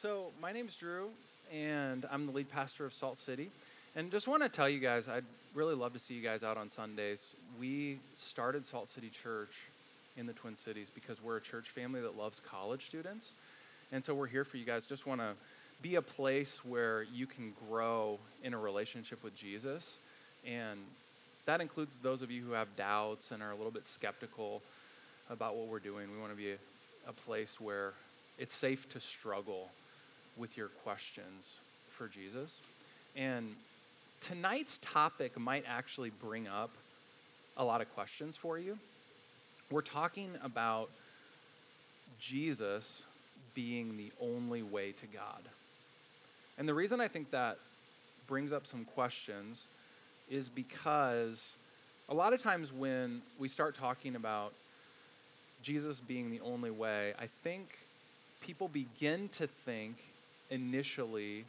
So, my name's Drew, and I'm the lead pastor of Salt City. And just want to tell you guys, I'd really love to see you guys out on Sundays. We started Salt City Church in the Twin Cities because we're a church family that loves college students. And so we're here for you guys. Just want to be a place where you can grow in a relationship with Jesus. And that includes those of you who have doubts and are a little bit skeptical about what we're doing. We want to be a, place where it's safe to struggle with your questions for Jesus. And tonight's topic might actually bring up a lot of questions for you. We're talking about Jesus being the only way to God. And the reason I think that brings up some questions is because a lot of times when we start talking about Jesus being the only way, I think people begin to think initially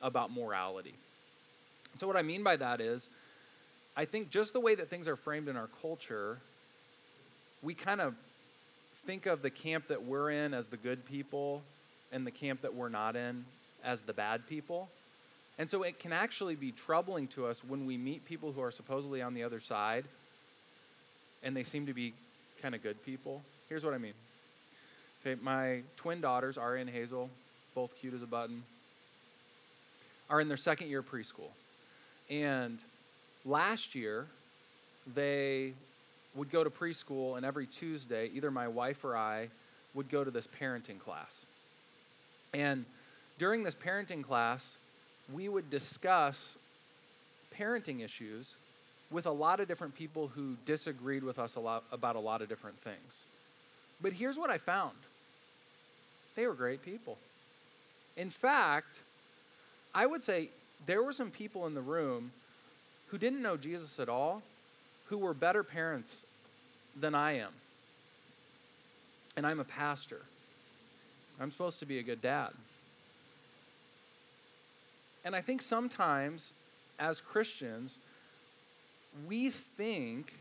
about morality. So, what I mean by that is, I think just the way that things are framed in our culture, we kind of think of the camp that we're in as the good people and the camp that we're not in as the bad people. And so it can actually be troubling to us when we meet people who are supposedly on the other side and they seem to be kind of good people. Here's what I mean. Okay, my twin daughters, Ari and Hazel, both cute as a button, are in their second year of preschool. And last year, they would go to preschool, and every Tuesday, either my wife or I would go to this parenting class. And during this parenting class, we would discuss parenting issues with a lot of different people who disagreed with us a lot about a lot of different things. But here's what I found. They were great people. In fact, I would say there were some people in the room who didn't know Jesus at all who were better parents than I am. And I'm a pastor. I'm supposed to be a good dad. And I think sometimes as Christians, we think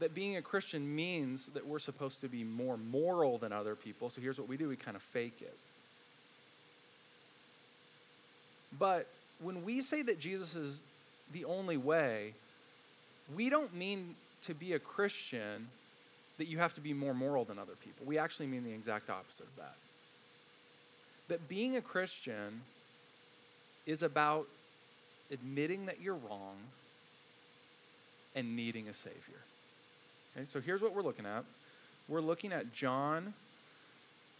that being a Christian means that we're supposed to be more moral than other people. So here's what we do we kind of fake it. But when we say that Jesus is the only way, we don't mean to be a Christian that you have to be more moral than other people. We actually mean the exact opposite of that. That being a Christian is about admitting that you're wrong and needing a Savior. Okay, so here's what we're looking at. We're looking at John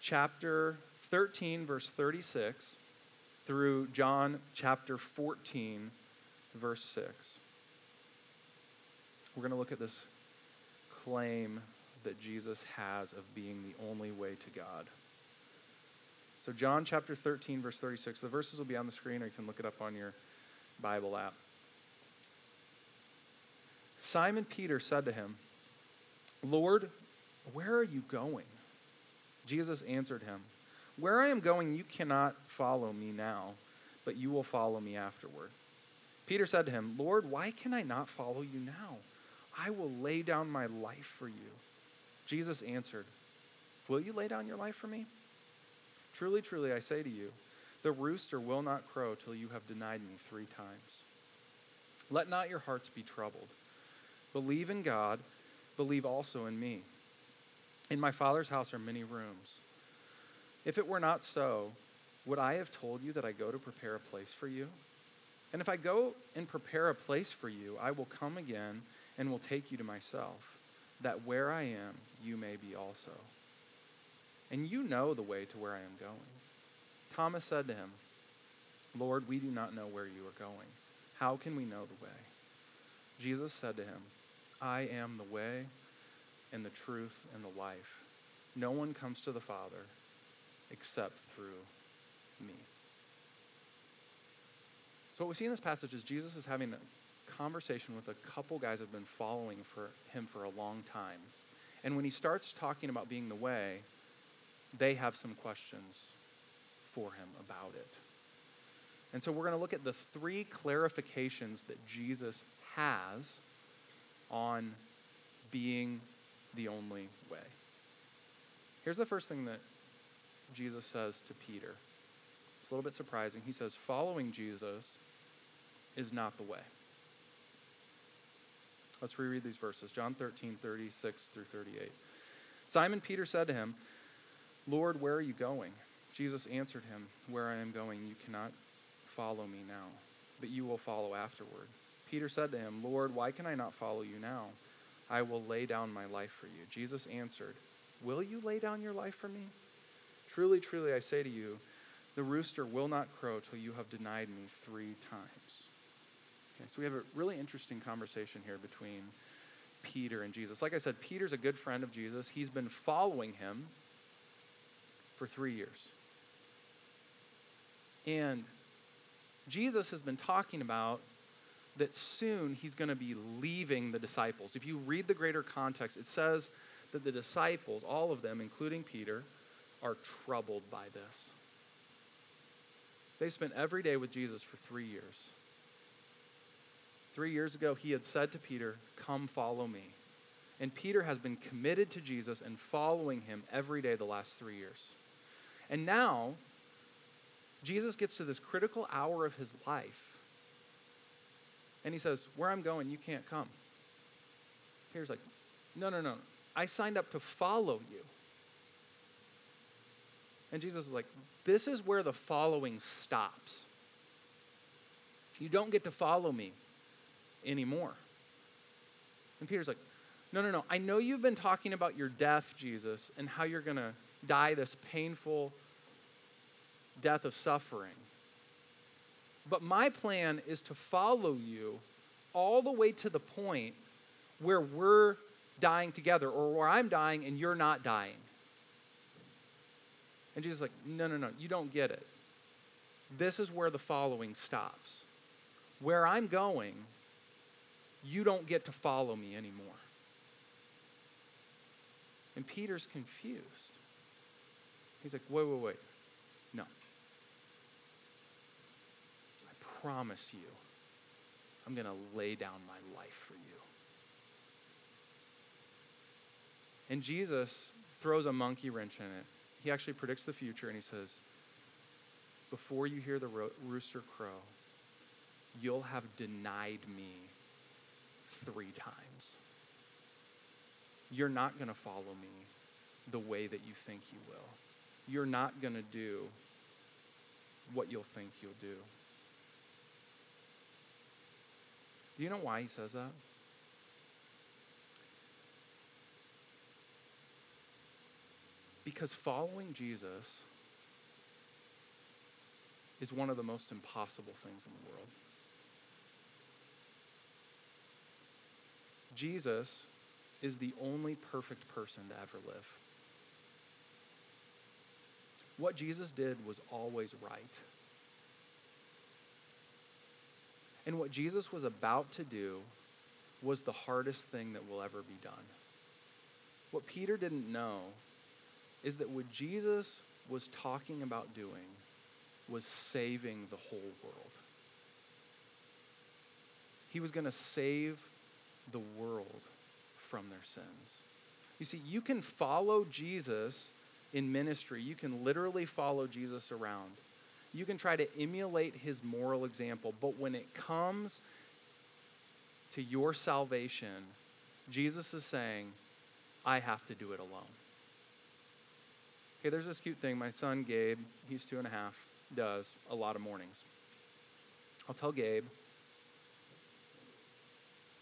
chapter 13, verse 36, through John chapter 14, verse 6. We're going to look at this claim that Jesus has of being the only way to God. So, John chapter 13, verse 36. The verses will be on the screen, or you can look it up on your Bible app. Simon Peter said to him, Lord, where are you going? Jesus answered him, Where I am going, you cannot follow me now, but you will follow me afterward. Peter said to him, Lord, why can I not follow you now? I will lay down my life for you. Jesus answered, Will you lay down your life for me? Truly, truly, I say to you, the rooster will not crow till you have denied me three times. Let not your hearts be troubled. Believe in God, believe also in me. In my Father's house are many rooms. If it were not so, would I have told you that I go to prepare a place for you? And if I go and prepare a place for you, I will come again and will take you to myself, that where I am, you may be also. And you know the way to where I am going. Thomas said to him, Lord, we do not know where you are going. How can we know the way? Jesus said to him, I am the way and the truth and the life. No one comes to the Father except through me. So, what we see in this passage is Jesus is having a conversation with a couple guys have been following for him for a long time. And when he starts talking about being the way, they have some questions for him about it. And so we're going to look at the three clarifications that Jesus has on being the only way. Here's the first thing that Jesus says to Peter It's a little bit surprising. He says, Following Jesus is not the way. Let's reread these verses John 13, 36 through 38. Simon Peter said to him, Lord, where are you going? Jesus answered him, Where I am going, you cannot follow me now, but you will follow afterward. Peter said to him, Lord, why can I not follow you now? I will lay down my life for you. Jesus answered, Will you lay down your life for me? Truly, truly, I say to you, the rooster will not crow till you have denied me three times. Okay, so we have a really interesting conversation here between Peter and Jesus. Like I said, Peter's a good friend of Jesus. He's been following him for three years. And Jesus has been talking about that soon he's going to be leaving the disciples. If you read the greater context, it says that the disciples, all of them, including Peter, are troubled by this. They spent every day with Jesus for three years. Three years ago, he had said to Peter, Come follow me. And Peter has been committed to Jesus and following him every day the last three years. And now, Jesus gets to this critical hour of his life. And he says, Where I'm going, you can't come. Peter's like, No, no, no. I signed up to follow you. And Jesus is like, This is where the following stops. You don't get to follow me anymore. And Peter's like, No, no, no. I know you've been talking about your death, Jesus, and how you're going to die this painful death of suffering. But my plan is to follow you all the way to the point where we're dying together, or where I'm dying and you're not dying. And Jesus is like, No, no, no, you don't get it. This is where the following stops. Where I'm going, you don't get to follow me anymore. And Peter's confused. He's like, wait, wait, wait. No. I promise you, I'm going to lay down my life for you. And Jesus throws a monkey wrench in it. He actually predicts the future and he says, Before you hear the ro- rooster crow, you'll have denied me three times. You're not going to follow me the way that you think you will. You're not going to do what you'll think you'll do. Do you know why he says that? Because following Jesus is one of the most impossible things in the world. Jesus is the only perfect person to ever live. What Jesus did was always right. And what Jesus was about to do was the hardest thing that will ever be done. What Peter didn't know is that what Jesus was talking about doing was saving the whole world. He was going to save the world from their sins. You see, you can follow Jesus in ministry, you can literally follow Jesus around. You can try to emulate his moral example, but when it comes to your salvation, Jesus is saying, I have to do it alone. Okay, there's this cute thing my son Gabe, he's two and a half, does a lot of mornings. I'll tell Gabe,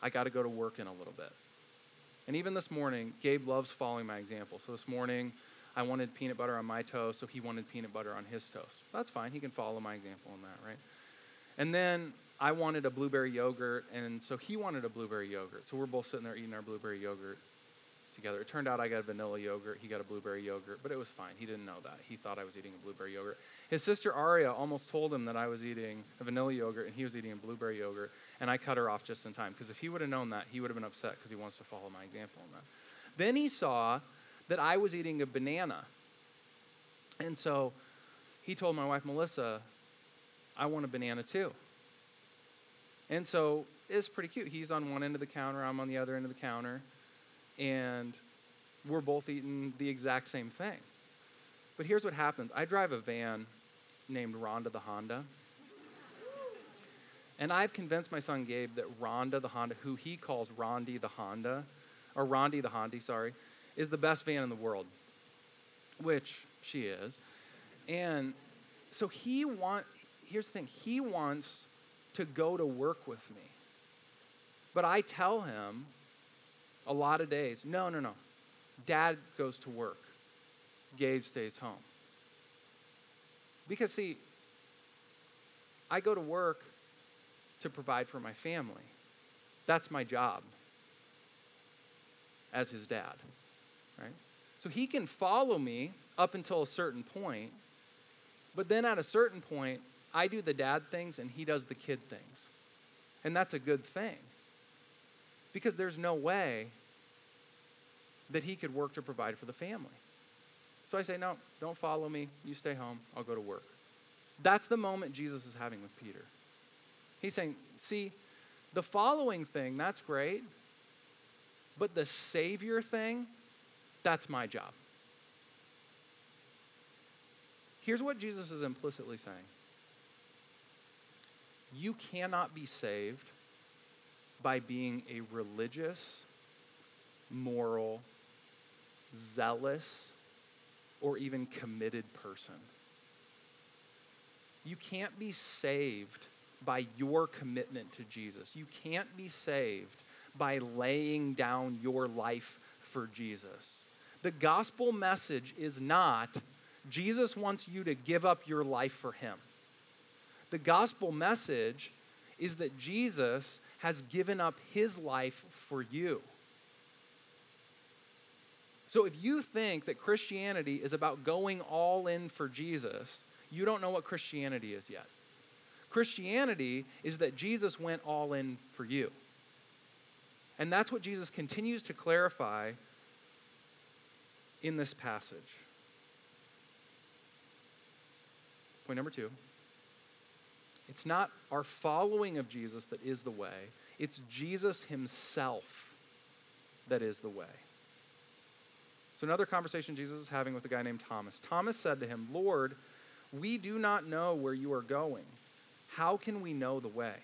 I got to go to work in a little bit. And even this morning, Gabe loves following my example. So this morning, I wanted peanut butter on my toast, so he wanted peanut butter on his toast. That's fine. He can follow my example in that, right? And then I wanted a blueberry yogurt, and so he wanted a blueberry yogurt. So we're both sitting there eating our blueberry yogurt together. It turned out I got a vanilla yogurt, he got a blueberry yogurt, but it was fine. He didn't know that. He thought I was eating a blueberry yogurt. His sister Aria almost told him that I was eating a vanilla yogurt and he was eating a blueberry yogurt, and I cut her off just in time because if he would have known that, he would have been upset because he wants to follow my example on that. Then he saw that I was eating a banana. And so he told my wife Melissa, I want a banana too. And so it's pretty cute. He's on one end of the counter, I'm on the other end of the counter and we're both eating the exact same thing. But here's what happens I drive a van named Rhonda the Honda. And I've convinced my son Gabe that Rhonda the Honda, who he calls Rondi the Honda, or Rondi the Honda, sorry, is the best van in the world, which she is. And so he want here's the thing, he wants to go to work with me. But I tell him a lot of days, no, no, no. Dad goes to work. Gabe stays home. Because see, I go to work to provide for my family. That's my job as his dad, right? So he can follow me up until a certain point, but then at a certain point, I do the dad things and he does the kid things. And that's a good thing. Because there's no way that he could work to provide for the family. So I say, No, don't follow me. You stay home. I'll go to work. That's the moment Jesus is having with Peter. He's saying, See, the following thing, that's great. But the Savior thing, that's my job. Here's what Jesus is implicitly saying You cannot be saved by being a religious, moral, zealous, or even committed person. You can't be saved by your commitment to Jesus. You can't be saved by laying down your life for Jesus. The gospel message is not Jesus wants you to give up your life for him. The gospel message is that Jesus has given up his life for you. So if you think that Christianity is about going all in for Jesus, you don't know what Christianity is yet. Christianity is that Jesus went all in for you. And that's what Jesus continues to clarify in this passage. Point number two it's not our following of Jesus that is the way, it's Jesus himself that is the way. So, another conversation Jesus is having with a guy named Thomas. Thomas said to him, Lord, we do not know where you are going. How can we know the way?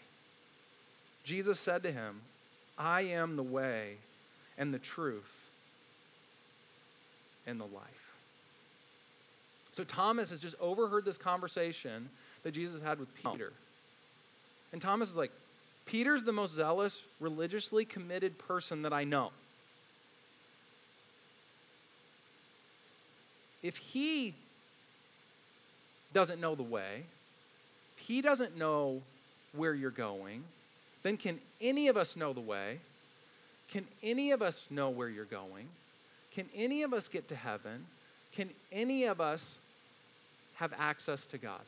Jesus said to him, I am the way and the truth and the life. So Thomas has just overheard this conversation that Jesus had with oh. Peter. And Thomas is like, Peter's the most zealous, religiously committed person that I know. If he doesn't know the way, he doesn't know where you're going, then can any of us know the way? Can any of us know where you're going? Can any of us get to heaven? Can any of us have access to God?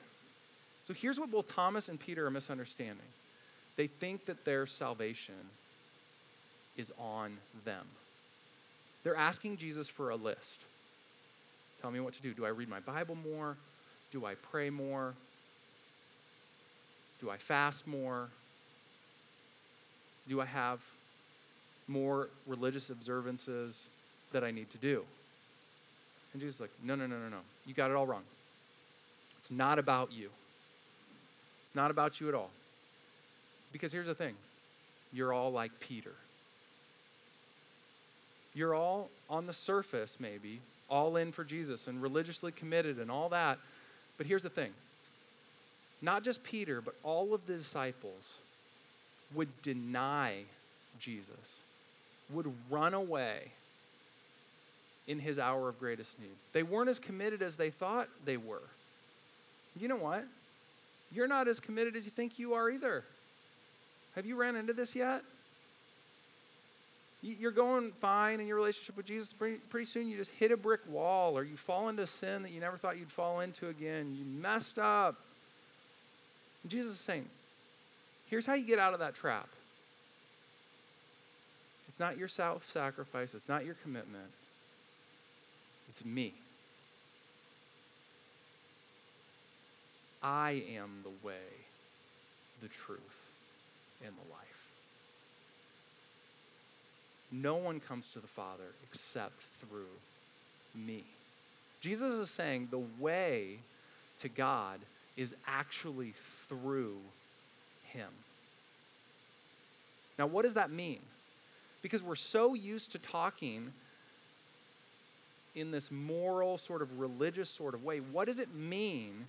So here's what both Thomas and Peter are misunderstanding they think that their salvation is on them. They're asking Jesus for a list. Tell me what to do. Do I read my Bible more? Do I pray more? Do I fast more? Do I have more religious observances that I need to do? And Jesus is like, no, no, no, no, no. You got it all wrong. It's not about you. Not about you at all. Because here's the thing you're all like Peter. You're all on the surface, maybe, all in for Jesus and religiously committed and all that. But here's the thing not just Peter, but all of the disciples would deny Jesus, would run away in his hour of greatest need. They weren't as committed as they thought they were. You know what? You're not as committed as you think you are either. Have you ran into this yet? You're going fine in your relationship with Jesus. Pretty, soon you just hit a brick wall or you fall into sin that you never thought you'd fall into again. You messed up. And Jesus is saying, here's how you get out of that trap. It's not your self sacrifice, it's not your commitment, it's me. I am the way, the truth, and the life. No one comes to the Father except through me. Jesus is saying the way to God is actually through him. Now, what does that mean? Because we're so used to talking in this moral, sort of religious sort of way. What does it mean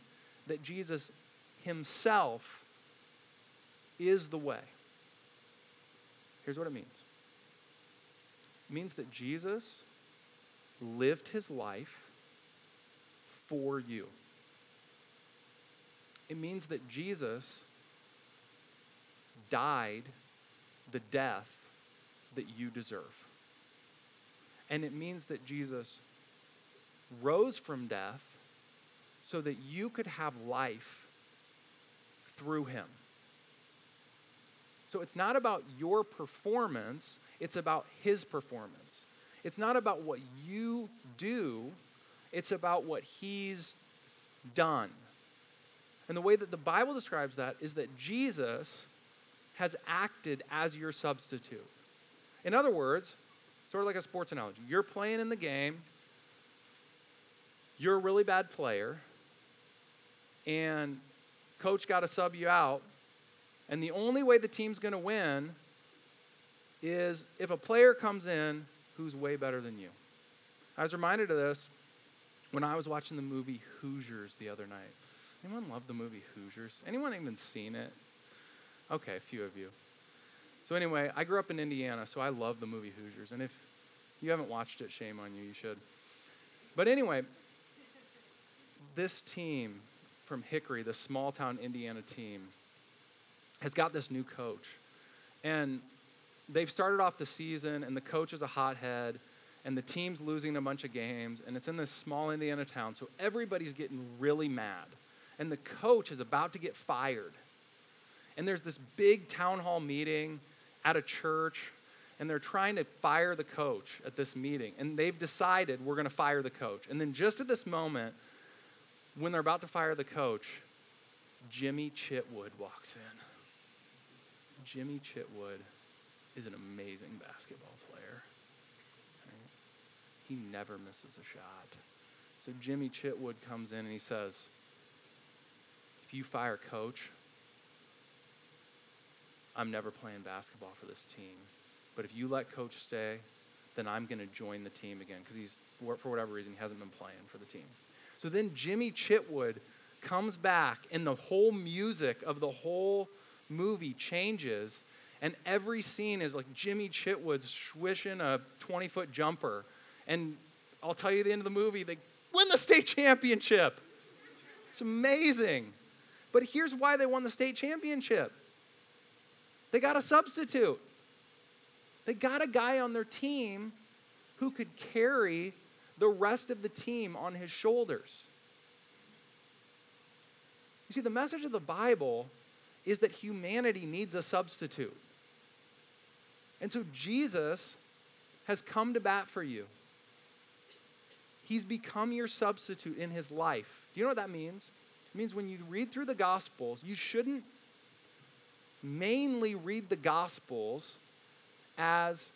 that Jesus himself is the way? Here's what it means it means that Jesus lived his life for you. It means that Jesus died the death that you deserve. And it means that Jesus rose from death so that you could have life through him. So it's not about your performance, it's about his performance. It's not about what you do, it's about what he's done. And the way that the Bible describes that is that Jesus has acted as your substitute. In other words, sort of like a sports analogy, you're playing in the game, you're a really bad player, and coach got to sub you out, and the only way the team's going to win is if a player comes in who's way better than you. I was reminded of this when I was watching the movie Hoosiers the other night. Anyone love the movie Hoosiers? Anyone even seen it? Okay, a few of you. So anyway, I grew up in Indiana, so I love the movie Hoosiers. And if you haven't watched it, shame on you, you should. But anyway, this team from Hickory, the small town Indiana team, has got this new coach. And they've started off the season, and the coach is a hothead, and the team's losing a bunch of games, and it's in this small Indiana town, so everybody's getting really mad. And the coach is about to get fired. And there's this big town hall meeting at a church, and they're trying to fire the coach at this meeting. And they've decided we're going to fire the coach. And then just at this moment, when they're about to fire the coach, Jimmy Chitwood walks in. Jimmy Chitwood is an amazing basketball player. He never misses a shot. So Jimmy Chitwood comes in and he says, If you fire coach, I'm never playing basketball for this team. But if you let coach stay, then I'm going to join the team again because he's, for whatever reason, he hasn't been playing for the team. So then Jimmy Chitwood comes back, and the whole music of the whole movie changes. And every scene is like Jimmy Chitwood swishing a 20 foot jumper. And I'll tell you at the end of the movie, they win the state championship. It's amazing. But here's why they won the state championship they got a substitute. They got a guy on their team who could carry the rest of the team on his shoulders. You see, the message of the Bible is that humanity needs a substitute. And so Jesus has come to bat for you. He's become your substitute in his life. Do you know what that means? It means when you read through the Gospels, you shouldn't mainly read the Gospels as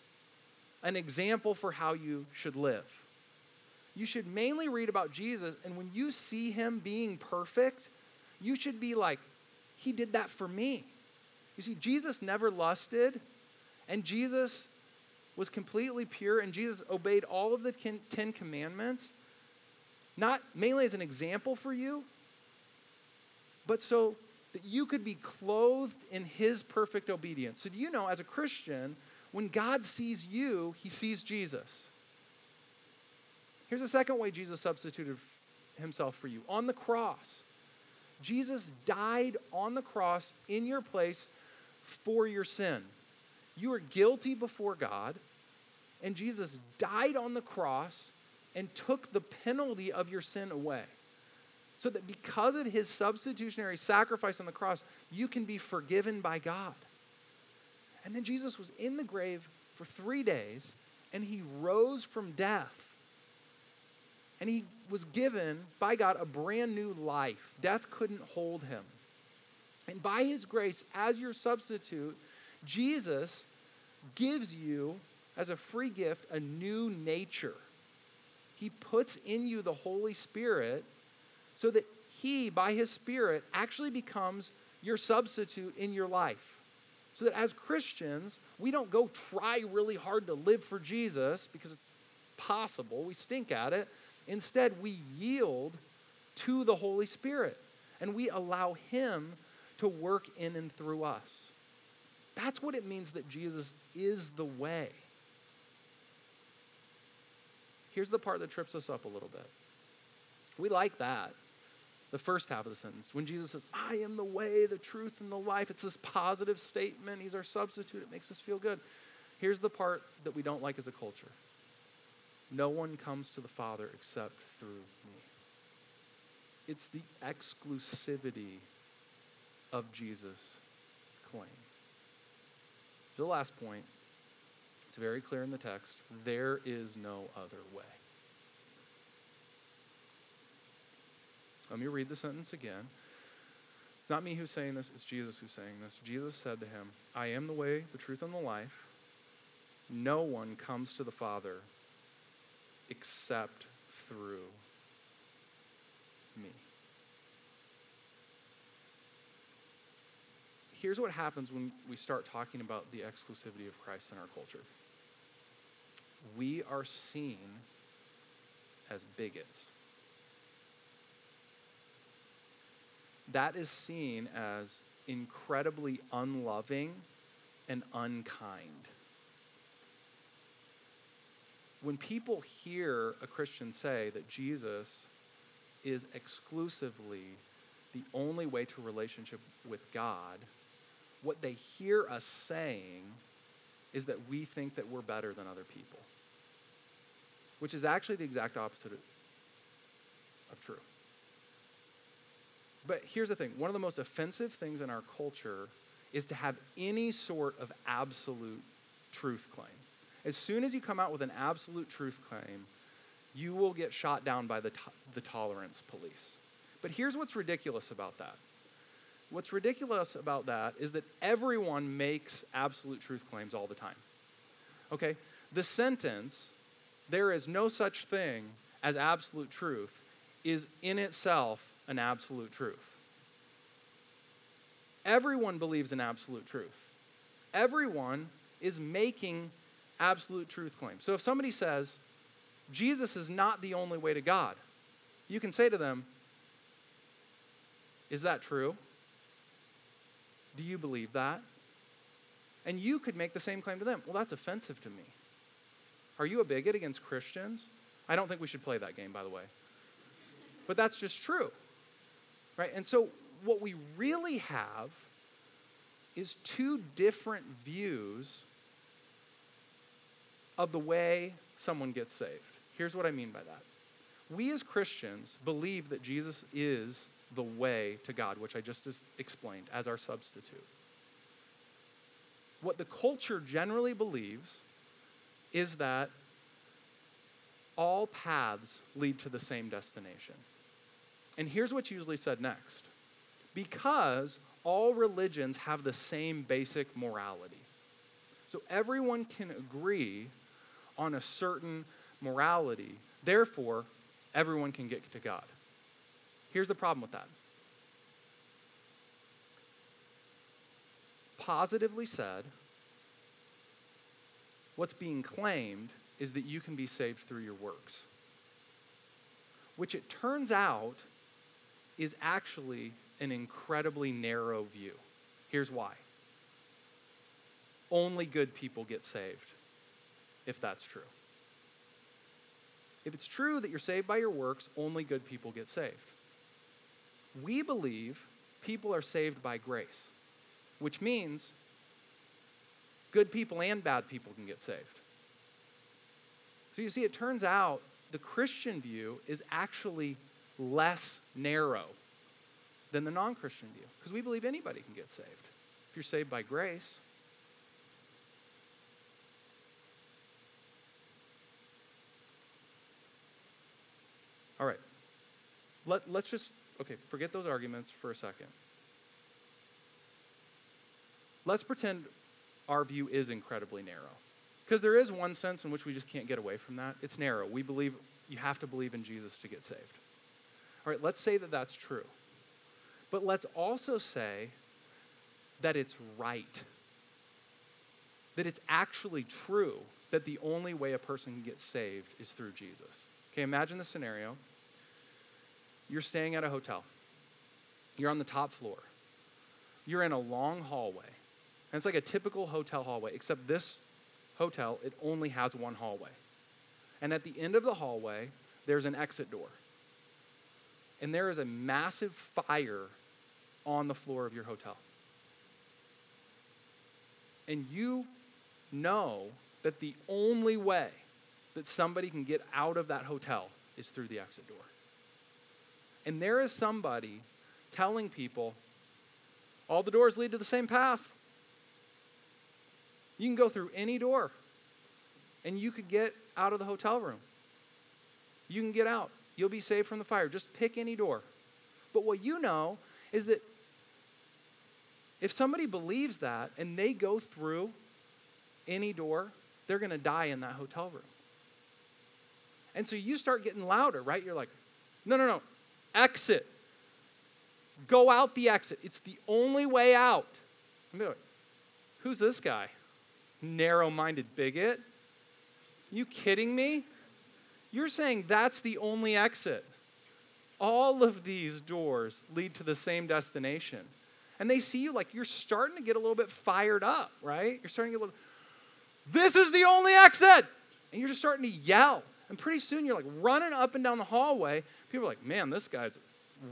an example for how you should live. You should mainly read about Jesus, and when you see him being perfect, you should be like, He did that for me. You see, Jesus never lusted, and Jesus was completely pure, and Jesus obeyed all of the Ten Commandments, not mainly as an example for you, but so that you could be clothed in his perfect obedience. So, do you know, as a Christian, when God sees you, he sees Jesus. Here's the second way Jesus substituted himself for you on the cross. Jesus died on the cross in your place for your sin. You are guilty before God, and Jesus died on the cross and took the penalty of your sin away. So that because of his substitutionary sacrifice on the cross, you can be forgiven by God. And then Jesus was in the grave for three days, and he rose from death. And he was given by God a brand new life. Death couldn't hold him. And by his grace, as your substitute, Jesus gives you, as a free gift, a new nature. He puts in you the Holy Spirit so that He, by His Spirit, actually becomes your substitute in your life. So that as Christians, we don't go try really hard to live for Jesus because it's possible, we stink at it. Instead, we yield to the Holy Spirit and we allow Him to work in and through us. That's what it means that Jesus is the way. Here's the part that trips us up a little bit. We like that, the first half of the sentence. When Jesus says, I am the way, the truth, and the life, it's this positive statement. He's our substitute. It makes us feel good. Here's the part that we don't like as a culture no one comes to the Father except through me. It's the exclusivity of Jesus' claim. The last point, it's very clear in the text there is no other way. Let me read the sentence again. It's not me who's saying this, it's Jesus who's saying this. Jesus said to him, I am the way, the truth, and the life. No one comes to the Father except through me. Here's what happens when we start talking about the exclusivity of Christ in our culture we are seen as bigots. That is seen as incredibly unloving and unkind when people hear a Christian say that Jesus is exclusively the only way to relationship with God, what they hear us saying is that we think that we're better than other people, which is actually the exact opposite of true. But here's the thing one of the most offensive things in our culture is to have any sort of absolute truth claim. As soon as you come out with an absolute truth claim, you will get shot down by the, to- the tolerance police. But here's what's ridiculous about that. What's ridiculous about that is that everyone makes absolute truth claims all the time. Okay? The sentence, there is no such thing as absolute truth, is in itself an absolute truth. Everyone believes in absolute truth. Everyone is making absolute truth claim. So if somebody says, Jesus is not the only way to God, you can say to them, Is that true? Do you believe that? And you could make the same claim to them. Well, that's offensive to me. Are you a bigot against Christians? I don't think we should play that game, by the way. But that's just true. Right? And so what we really have is two different views of the way someone gets saved. Here's what I mean by that. We as Christians believe that Jesus is the way to God, which I just explained as our substitute. What the culture generally believes is that all paths lead to the same destination. And here's what's usually said next because all religions have the same basic morality. So everyone can agree on a certain morality. Therefore, everyone can get to God. Here's the problem with that. Positively said, what's being claimed is that you can be saved through your works, which it turns out is actually an incredibly narrow view. Here's why only good people get saved if that's true. If it's true that you're saved by your works, only good people get saved. We believe people are saved by grace, which means good people and bad people can get saved. So you see, it turns out the Christian view is actually less narrow than the non Christian view because we believe anybody can get saved. If you're saved by grace, All right. Let, let's just, okay, forget those arguments for a second. Let's pretend our view is incredibly narrow. Because there is one sense in which we just can't get away from that. It's narrow. We believe you have to believe in Jesus to get saved. All right, let's say that that's true. But let's also say that it's right. That it's actually true that the only way a person can get saved is through Jesus. Okay, imagine the scenario. You're staying at a hotel, you're on the top floor, you're in a long hallway. And it's like a typical hotel hallway, except this hotel, it only has one hallway. And at the end of the hallway, there's an exit door. And there is a massive fire on the floor of your hotel. And you know that the only way that somebody can get out of that hotel is through the exit door. And there is somebody telling people all the doors lead to the same path. You can go through any door and you could get out of the hotel room. You can get out. You'll be saved from the fire. Just pick any door. But what you know is that if somebody believes that and they go through any door, they're going to die in that hotel room. And so you start getting louder, right? You're like, no, no, no, exit. Go out the exit. It's the only way out. Like, Who's this guy? Narrow minded bigot? You kidding me? You're saying that's the only exit. All of these doors lead to the same destination. And they see you like you're starting to get a little bit fired up, right? You're starting to get a little, this is the only exit. And you're just starting to yell. And pretty soon you're like running up and down the hallway. People are like, man, this guy's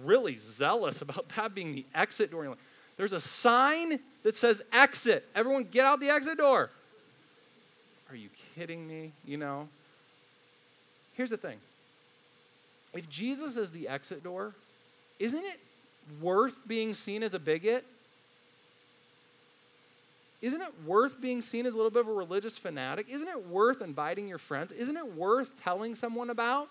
really zealous about that being the exit door. Like, There's a sign that says exit. Everyone get out the exit door. Are you kidding me? You know? Here's the thing if Jesus is the exit door, isn't it worth being seen as a bigot? Isn't it worth being seen as a little bit of a religious fanatic? Isn't it worth inviting your friends? Isn't it worth telling someone about?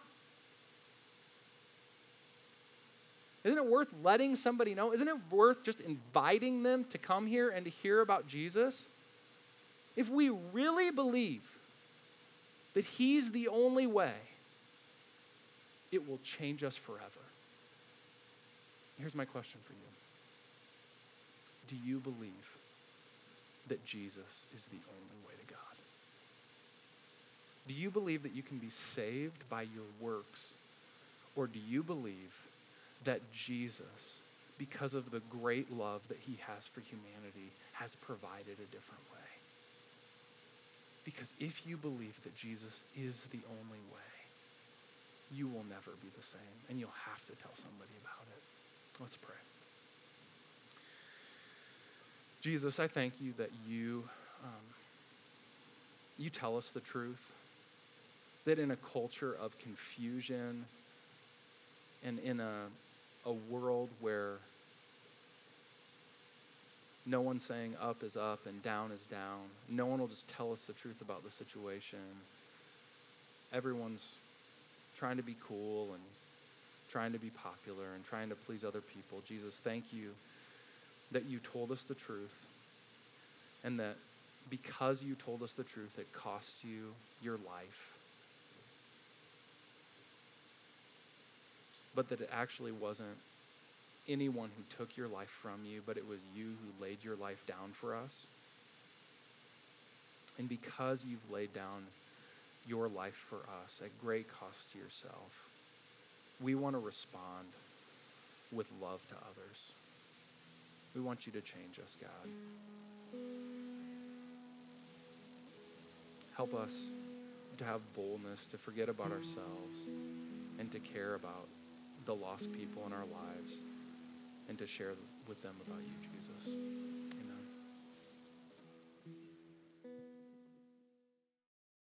Isn't it worth letting somebody know? Isn't it worth just inviting them to come here and to hear about Jesus? If we really believe that He's the only way, it will change us forever. Here's my question for you Do you believe that Jesus is the only way to God? Do you believe that you can be saved by your works? Or do you believe that Jesus, because of the great love that he has for humanity, has provided a different way? Because if you believe that Jesus is the only way, you will never be the same, and you'll have to tell somebody about it. Let's pray. Jesus, I thank you that you, um, you tell us the truth. That in a culture of confusion and in a, a world where no one's saying up is up and down is down. No one will just tell us the truth about the situation. Everyone's trying to be cool and trying to be popular and trying to please other people. Jesus, thank you that you told us the truth and that because you told us the truth, it cost you your life. But that it actually wasn't anyone who took your life from you, but it was you who laid your life down for us. And because you've laid down your life for us at great cost to yourself, we want to respond with love to others. We want you to change us, God. Help us to have boldness, to forget about ourselves, and to care about the lost people in our lives and to share with them about you, Jesus.